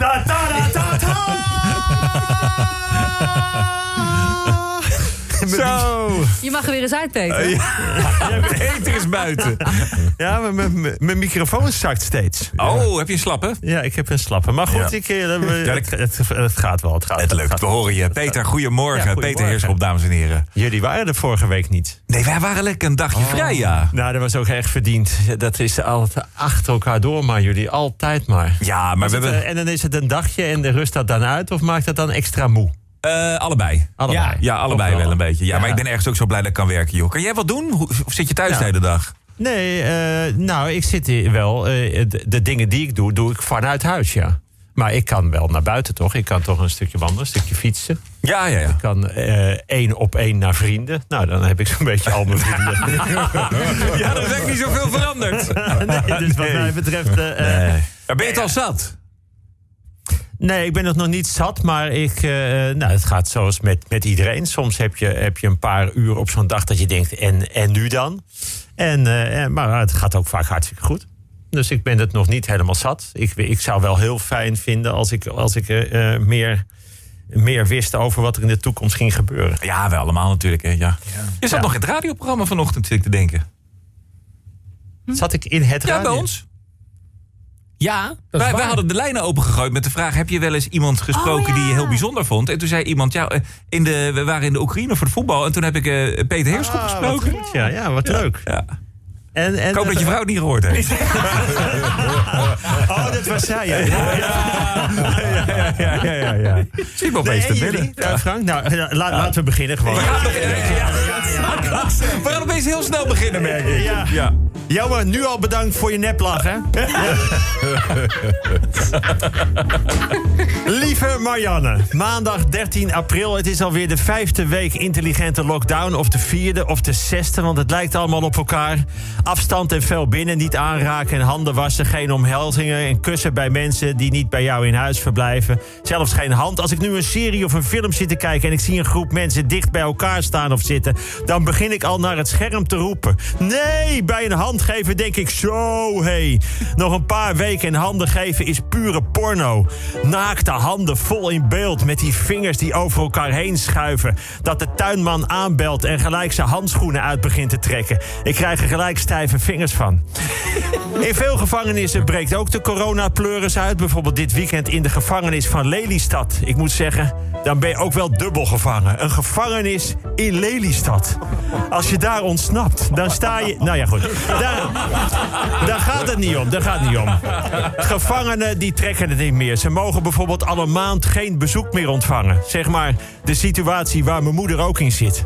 Da, da, da, da, da. so Je mag er weer eens uit, Peter. De heter is buiten. Ja, maar mijn- microfoon zakt steeds. Oh, heb je een slappe? Ja, ik heb een slappe. Maar goed, Ja. ik, eh, het, Ja, het, het, het gaat wel. Het gaat Het lukt, gaat we horen je. Peter, goedemorgen. Peter Heerschop, dames en heren. Jullie waren er vorige week niet. Nee, wij waren lekker een dagje vrij, ja. Nou, dat was ook echt verdiend. Dat is altijd achter elkaar door, maar jullie altijd maar. Ja, maar we hebben eh, en dan is het een dagje en de rust dat dan uit? Of maakt dat dan extra moe? Eh, allebei. Allebei. Ja, ja allebei wel. wel een beetje. Ja, Ja. maar ik ben ergens ook zo blij dat ik kan werken, joh. Kan jij wat doen? Of zit je thuis Ja. de hele dag? Nee, eh, nou, ik zit hier wel. eh, de, de dingen die ik doe, doe ik vanuit huis, ja. Maar ik kan wel naar buiten, toch? Ik kan toch een stukje wandelen, een stukje fietsen. Ja, ja, ja. Ik kan één op één naar vrienden. Nou, dan heb ik zo'n beetje al mijn vrienden. Ja, er is echt niet zoveel veranderd. nee, dus wat Nee. mij betreft... Maar ben je het al zat? Nee, ik ben het nog niet zat, maar ik, eh, nou, het gaat zoals met, met iedereen. Soms heb je, heb je een paar uur op zo'n dag dat je denkt, en, en nu dan? En, eh, eh, maar het gaat ook vaak hartstikke goed. Dus ik ben het nog niet helemaal zat. Ik, ik zou wel heel fijn vinden als ik, als ik eh, eh, meer, meer wist over wat er in de toekomst ging gebeuren. Ja, wel allemaal natuurlijk. Hè, ja. Je zat Ja. nog in het radioprogramma vanochtend, zit ik te denken. Zat ik in het Ja, bij radio? ons. Ja, Wij, hadden de lijnen opengegooid met de vraag: heb je wel eens iemand gesproken Oh, ja. die je heel bijzonder vond? En toen zei iemand: ja, eh, in de, we waren in de Oekraïne voor het voetbal. En toen heb ik eh, Peter Heerschop Ah, wat gesproken. goed, ja, ja, wat leuk. Ja. En, en, Ik hoop dat je vrouw het niet gehoord heeft. Dat was zij, ja. Ja, ja, ja, ja. Zie me opeens te? Ja, Frank, nou, eh, la- laten we beginnen gewoon. We gaan, we gaan opeens heel snel beginnen, merk ik. Ja. Ja. Jammer, nu al bedankt voor je neplach, hè? Marianne, maandag 13 april. Het is alweer de vijfde week intelligente lockdown. Of de vierde of de zesde, want het lijkt allemaal op elkaar. Afstand en fel binnen, niet aanraken en handen wassen. Geen omhelzingen en kussen bij mensen die niet bij jou in huis verblijven. Zelfs geen hand. Als ik nu een serie of een film zit te kijken... en ik zie een groep mensen dicht bij elkaar staan of zitten... dan begin ik al naar het scherm te roepen. Nee, bij een hand geven denk ik zo, hey. Nog een paar weken en handen geven is pure porno. Naakte handen vol in beeld met die vingers die over elkaar heen schuiven. Dat de tuinman aanbelt en gelijk zijn handschoenen uit begint te trekken. Ik krijg er gelijk stijve vingers van. In veel gevangenissen breekt ook de coronapleuris uit. Bijvoorbeeld dit weekend in de gevangenis van Lelystad. Ik moet zeggen, dan ben je ook wel dubbel gevangen. Een gevangenis in Lelystad. Als je daar ontsnapt, dan sta je... Nou ja, goed. Daar, daar gaat het niet om. Daar gaat het niet om. Gevangenen die trekken het niet meer. Ze mogen bijvoorbeeld al een maand geen bezoek meer ontvangen. Zeg maar de situatie waar mijn moeder ook in zit.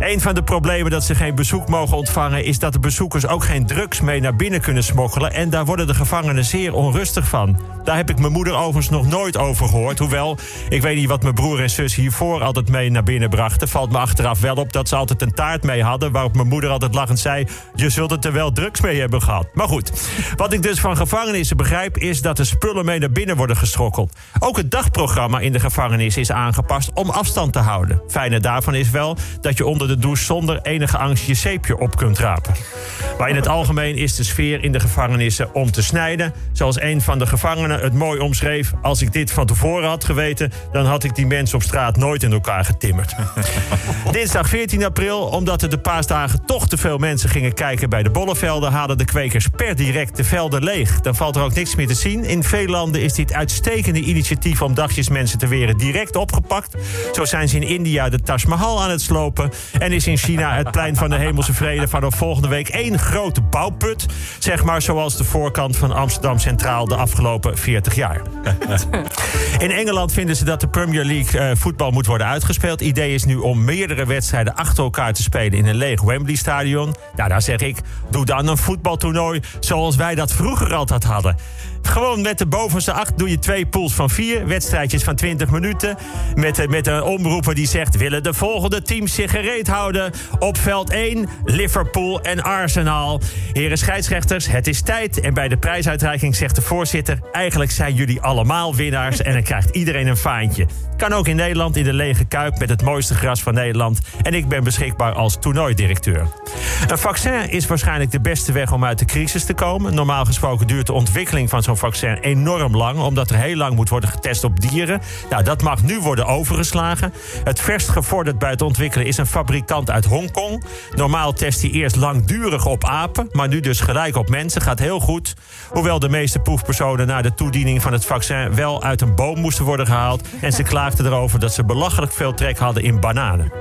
Een van de problemen dat ze geen bezoek mogen ontvangen... is dat de bezoekers ook geen drugs mee naar binnen kunnen smokkelen. En daar worden de gevangenen zeer onrustig van. Daar heb ik mijn moeder overigens nog nooit over gehoord. Hoewel, ik weet niet wat mijn broer en zus hiervoor altijd mee naar binnen brachten. Valt me achteraf wel op dat ze altijd een taart mee hadden... waarop mijn moeder altijd lachend zei... je zult het er wel drugs mee hebben gehad. Maar goed, wat ik dus van gevangenissen begrijp... is dat de spullen mee naar binnen worden gestrokkeld. Ook het dagprogramma in de gevangenis is aangepast om afstand te houden. Fijne daarvan is wel dat je onder de douche zonder enige angst je zeepje op kunt rapen. Maar in het algemeen is de sfeer in de gevangenissen om te snijden. Zoals een van de gevangenen het mooi omschreef. Als ik dit van tevoren had geweten, dan had ik die mensen op straat nooit in elkaar getimmerd. Dinsdag 14 april, omdat er de paasdagen toch te veel mensen gingen kijken bij de bollevelden, halen de kwekers per direct de velden leeg. Dan valt er ook niks meer te zien. In veel landen is dit uitstekende initiatief om dagjes mensen te weren direct opgepakt. Zo zijn ze in India de Taj Mahal aan het slopen. En is in China het plein van de Hemelse Vrede vanaf volgende week één grote bouwput. Zeg maar zoals de voorkant van Amsterdam Centraal de afgelopen 40 jaar. In Engeland vinden ze dat de Premier League eh, voetbal moet worden uitgespeeld. Idee is nu om meerdere wedstrijden achter elkaar te spelen in een leeg Wembley Stadion. Nou, daar zeg ik, doe dan een voetbaltoernooi zoals wij dat vroeger altijd hadden. Gewoon met de bovenste acht doe je twee pools van vier. Wedstrijdjes van 20 minuten. Met, eh, met een omroeper die zegt... willen de volgende teams zich gereed houden? Op veld 1, Liverpool en Arsenal. Heren scheidsrechters, het is tijd. En bij de prijsuitreiking zegt de voorzitter... eigenlijk zijn jullie allemaal winnaars... en dan krijgt iedereen een faantje. Kan ook in Nederland in de lege kuip met het mooiste gras van Nederland. En ik ben beschikbaar als toernooidirecteur. Een vaccin is waarschijnlijk de beste weg om uit de crisis te komen. Normaal gesproken duurt de ontwikkeling van zo'n vaccin enorm lang, omdat er heel lang moet worden getest op dieren. Nou, dat mag nu worden overgeslagen. Het verst gevorderd bij het ontwikkelen is een fabrikant uit Hongkong. Normaal test hij eerst langdurig op apen, maar nu dus gelijk op mensen. Gaat heel goed. Hoewel de meeste proefpersonen na de toediening van het vaccin wel uit een boom moesten worden gehaald. En ze klaagden erover dat ze belachelijk veel trek hadden in bananen.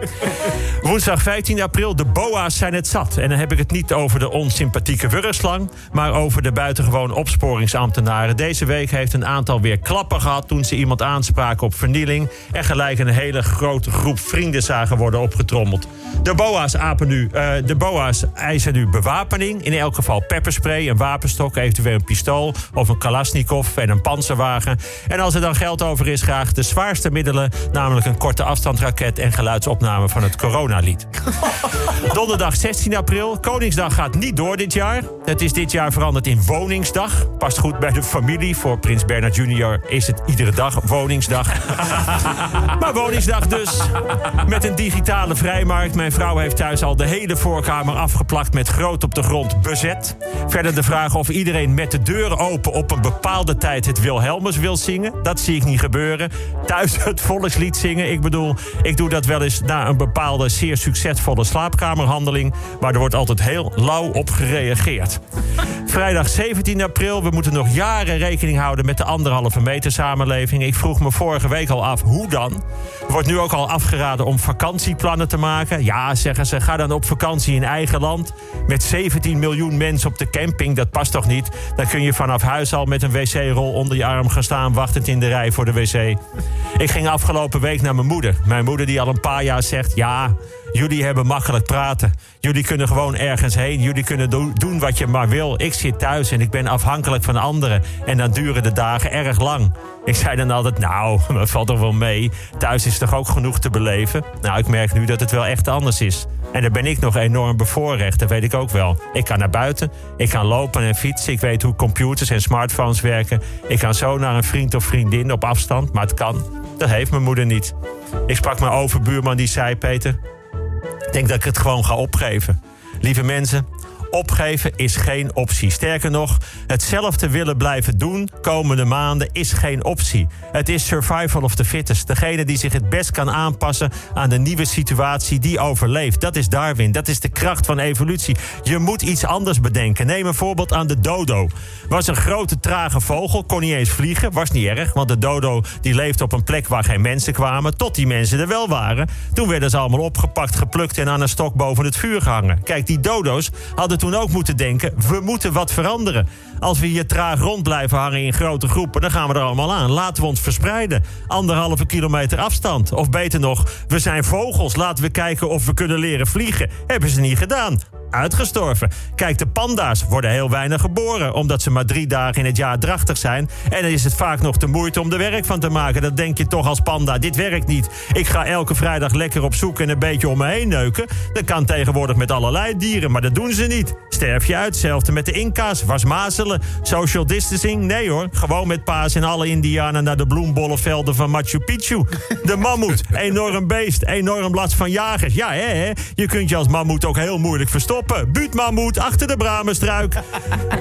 Woensdag 15 april, de boa's zijn het zat. En dan heb ik het niet over de onsympathieke wurgslang, maar over de buitengewoon opsporingsambtenaren. Deze week heeft een aantal weer klappen gehad toen ze iemand aanspraken op vernieling. En gelijk een hele grote groep vrienden zagen worden opgetrommeld. De boa's, apen nu, uh, de boa's eisen nu bewapening. In elk geval pepperspray, een wapenstok, eventueel een pistool of een kalasnikov en een panzerwagen. En als er dan geld over is, graag de zwaarste middelen, namelijk een korte afstandsraket en geluidsopname van het coronalied. Donderdag 16 april. Koningsdag gaat niet door dit jaar. Het is dit jaar veranderd in Woningsdag. Past goed bij de familie. Voor Prins Bernard Jr. is het iedere dag Woningsdag. maar Woningsdag dus. Met een digitale vrijmarkt. Mijn vrouw heeft thuis al de hele voorkamer afgeplakt met groot op de grond bezet. Verder de vraag of iedereen met de deuren open op een bepaalde tijd het Wilhelmus wil zingen. Dat zie ik niet gebeuren. Thuis het volkslied zingen. Ik bedoel, ik doe dat wel eens na een bepaalde zeer succesvolle slaapkamerhandeling. Maar er wordt altijd heel lauw op gereageerd. Vrijdag 17 april. We moeten nog jaren rekening houden met de anderhalve meter samenleving. Ik vroeg me vorige week al af, hoe dan? Er wordt nu ook al afgeraden om vakantieplannen te maken. Ja, zeggen ze, ga dan op vakantie in eigen land. Met 17 miljoen mensen op de camping, dat past toch niet? Dan kun je vanaf huis al met een wc-rol onder je arm gaan staan... wachtend in de rij voor de wc. Ik ging afgelopen week naar mijn moeder. Mijn moeder die al een paar jaar zegt... ja, Jullie hebben makkelijk praten. Jullie kunnen gewoon ergens heen. Jullie kunnen doen wat je maar wil. Ik zit thuis en ik ben afhankelijk van anderen. En dan duren de dagen erg lang. Ik zei dan altijd, nou, dat valt toch wel mee. Thuis is toch ook genoeg te beleven? Nou, ik merk nu dat het wel echt anders is. En daar ben ik nog enorm bevoorrecht, dat weet ik ook wel. Ik kan naar buiten, ik kan lopen en fietsen. Ik weet hoe computers en smartphones werken. Ik kan zo naar een vriend of vriendin op afstand, maar het kan. Dat heeft mijn moeder niet. Ik sprak mijn overbuurman die zei, Peter... Ik denk dat ik het gewoon ga opgeven. Lieve mensen, Opgeven is geen optie. Sterker nog, hetzelfde willen blijven doen komende maanden is geen optie. Het is survival of the fittest. Degene die zich het best kan aanpassen aan de nieuwe situatie, die overleeft. Dat is Darwin. Dat is de kracht van evolutie. Je moet iets anders bedenken. Neem een voorbeeld aan de dodo. Was een grote trage vogel, kon niet eens vliegen. Was niet erg, want de dodo die leefde op een plek waar geen mensen kwamen. Tot die mensen er wel waren. Toen werden ze allemaal opgepakt, geplukt en aan een stok boven het vuur gehangen. Kijk, die dodo's hadden toen ook moeten denken: we moeten wat veranderen. Als we hier traag rond blijven hangen in grote groepen, dan gaan we er allemaal aan. Laten we ons verspreiden. Anderhalve kilometer afstand. Of beter nog, we zijn vogels. Laten we kijken of we kunnen leren vliegen. Hebben ze niet gedaan uitgestorven. Kijk, de panda's worden heel weinig geboren... omdat ze maar drie dagen in het jaar drachtig zijn. En dan is het vaak nog de moeite om er werk van te maken. Dan denk je toch als panda, dit werkt niet. Ik ga elke vrijdag lekker op zoek en een beetje om me heen neuken. Dat kan tegenwoordig met allerlei dieren, maar dat doen ze niet. Sterf je uit, hetzelfde met de Inca's. Was mazelen, social distancing? Nee hoor, gewoon met paas en alle indianen... naar de bloembollenvelden van Machu Picchu. De mammoet, enorm beest, enorm last van jagers. Ja, hè, hè? je kunt je als mammoet ook heel moeilijk verstoppen stoppen. Buutmammoet achter de bramenstruik.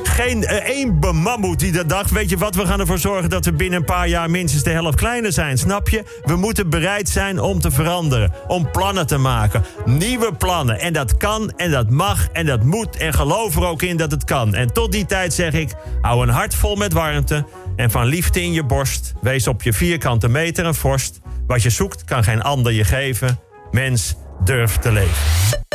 Geen uh, één bemammoet die dat dacht. Weet je wat, we gaan ervoor zorgen dat we binnen een paar jaar minstens de helft kleiner zijn. Snap je? We moeten bereid zijn om te veranderen. Om plannen te maken. Nieuwe plannen. En dat kan en dat mag en dat moet. En geloof er ook in dat het kan. En tot die tijd zeg ik, hou een hart vol met warmte. En van liefde in je borst. Wees op je vierkante meter een vorst. Wat je zoekt kan geen ander je geven. Mens, durf te leven.